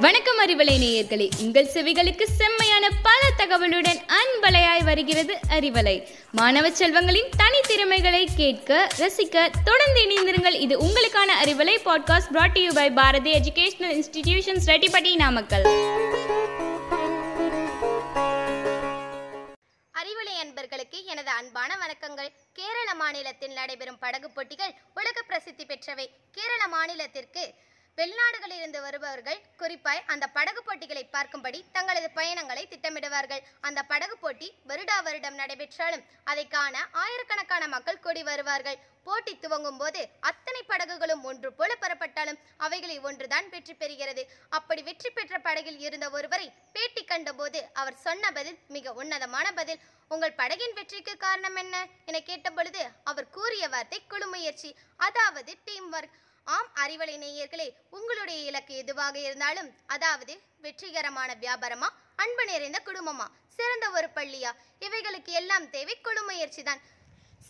வணக்கம் அறிவலை நேயர்களே. உங்கள் செவிகளுக்கு செம்மையான பல தகவலுடன் அன்பலையாய் வருகிறது அறிவலை. மாணவ செல்வங்களின் தனித்திறமைகளை கேட்க ரசிக்க தொடர்ந்து இணைந்திருங்கள். இது உங்களுக்கான Arivalai podcast brought you by Bharathi educational institutions Rettipatti Namakkal. எனது அன்பான வணக்கங்கள். கேரள மாநிலத்தில் நடைபெறும் படகு போட்டிகள் உலக பிரசித்தி பெற்றவை. கேரள மாநிலத்திற்கு வெளிநாடுகளிலிருந்து வருபவர்கள் குறிப்பாய் அந்த படகு போட்டிகளை பார்க்கும்படி தங்களது பயணங்களை திட்டமிடுவார்கள். அந்த படகு போட்டி வருடா வருடம் நடைபெற்றாலும் அதை காண ஆயிரக்கணக்கான மக்கள் கூடி வருவார்கள். போட்டி துவங்கும் போது அத்தனை படகுகளும் ஒன்று போல பெறப்பட்டாலும் அவைகளை ஒன்றுதான் வெற்றி பெறுகிறது. அப்படி வெற்றி பெற்ற படகில் இருந்த ஒருவரை பேட்டி கண்டபோது அவர் சொன்ன பதில் மிக உன்னதமான பதில். உங்கள் படகின் வெற்றிக்கு காரணம் என்ன? என கேட்டபொழுது அவர் கூறிய வார்த்தை குழு முயற்சி அதாவது டீம் ஒர்க் ஆம் அறிவலை நேயர்களே உங்களுடைய இலக்கு எதுவாக இருந்தாலும் அதாவது வெற்றிகரமான வியாபாரமா? அன்பு நிறைந்த குடும்பமா? சிறந்த ஒரு பள்ளியா? இவைகளுக்கு எல்லாம் தேவை குழு முயற்சி தான்.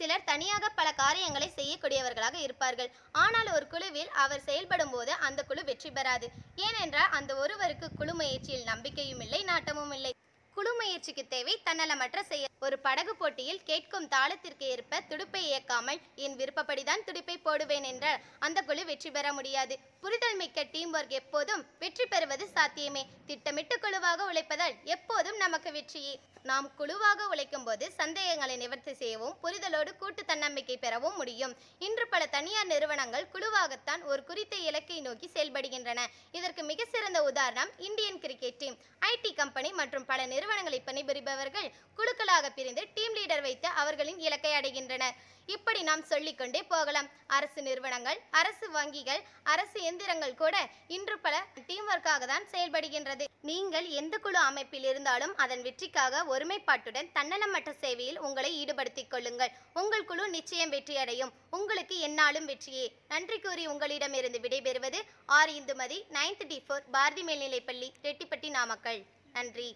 சிலர் தனியாக பல காரியங்களை செய்யக்கூடியவர்களாக இருப்பார்கள். ஆனால் ஒரு குழுவில் அவர் செயல்படும் போது அந்த குழு வெற்றி பெறாது. ஏனென்றால் அந்த ஒருவருக்கு குழு முயற்சியில் நம்பிக்கையும் இல்லை நாட்டமும் இல்லை. குழு முயற்சிக்கு தேவை தன்னலமற்ற செயல். ஒரு படகு போட்டியில் கேட்கும் தாளத்திற்கு ஏற்ப துடுப்பை இயக்காமல் என் விருப்பப்படிதான் துடுப்பை போடுவேன் என்றால் அந்த குழு வெற்றி பெற முடியாது. புரிதல் மிக்க டீம் ஒர்க் எப்போதும் வெற்றி பெறுவது சாத்தியமே. திட்டமிட்டு குழுவாக உழைப்பதால் எப்போதும் நமக்கு வெற்றியே. நாம் குழுவாக உழைக்கும் போது சந்தேகங்களை நிவர்த்தி செய்யவும் புரிதலோடு கூட்டு தன்னம்பிக்கை பெறவும் முடியும். இன்று பல தனியார் நிறுவனங்கள் குழுவாகத்தான் ஒரு குறித்த இலக்கை நோக்கி செயல்படுகின்றன. இதற்கு மிக சிறந்த உதாரணம் Indian cricket team. IT company மற்றும் பல நிறுவனங்களை பணிபுரிபவர்கள் குழுக்களாக பிரிந்து டீம் லீடர் வைத்து அவர்களின் இலக்கை அடைகின்றனர். இப்படி நாம் சொல்லிக்கொண்டே போகலாம். அரசு நிறுவனங்கள் அரசு வங்கிகள் அரசு எந்திரங்கள் கூட இன்று பல டீம் ஒர்க்காக தான் செயல்படுகின்றது. நீங்கள் எந்த குழு அமைப்பில் இருந்தாலும் அதன் வெற்றிக்காக ஒருமைப்பாட்டுடன் தன்னலமற்ற சேவையில் உங்களை ஈடுபடுத்திக் கொள்ளுங்கள். உங்கள் குழு நிச்சயம் வெற்றியடையும். உங்களுக்கு என்னாலும் வெற்றியே. நன்றி கூறி உங்களிடமிருந்து விடைபெறுவது R Indumathi ninth D four Bharathi மேல்நிலைப்பள்ளி ரெட்டிப்பட்டி நாமக்கல். நன்றி.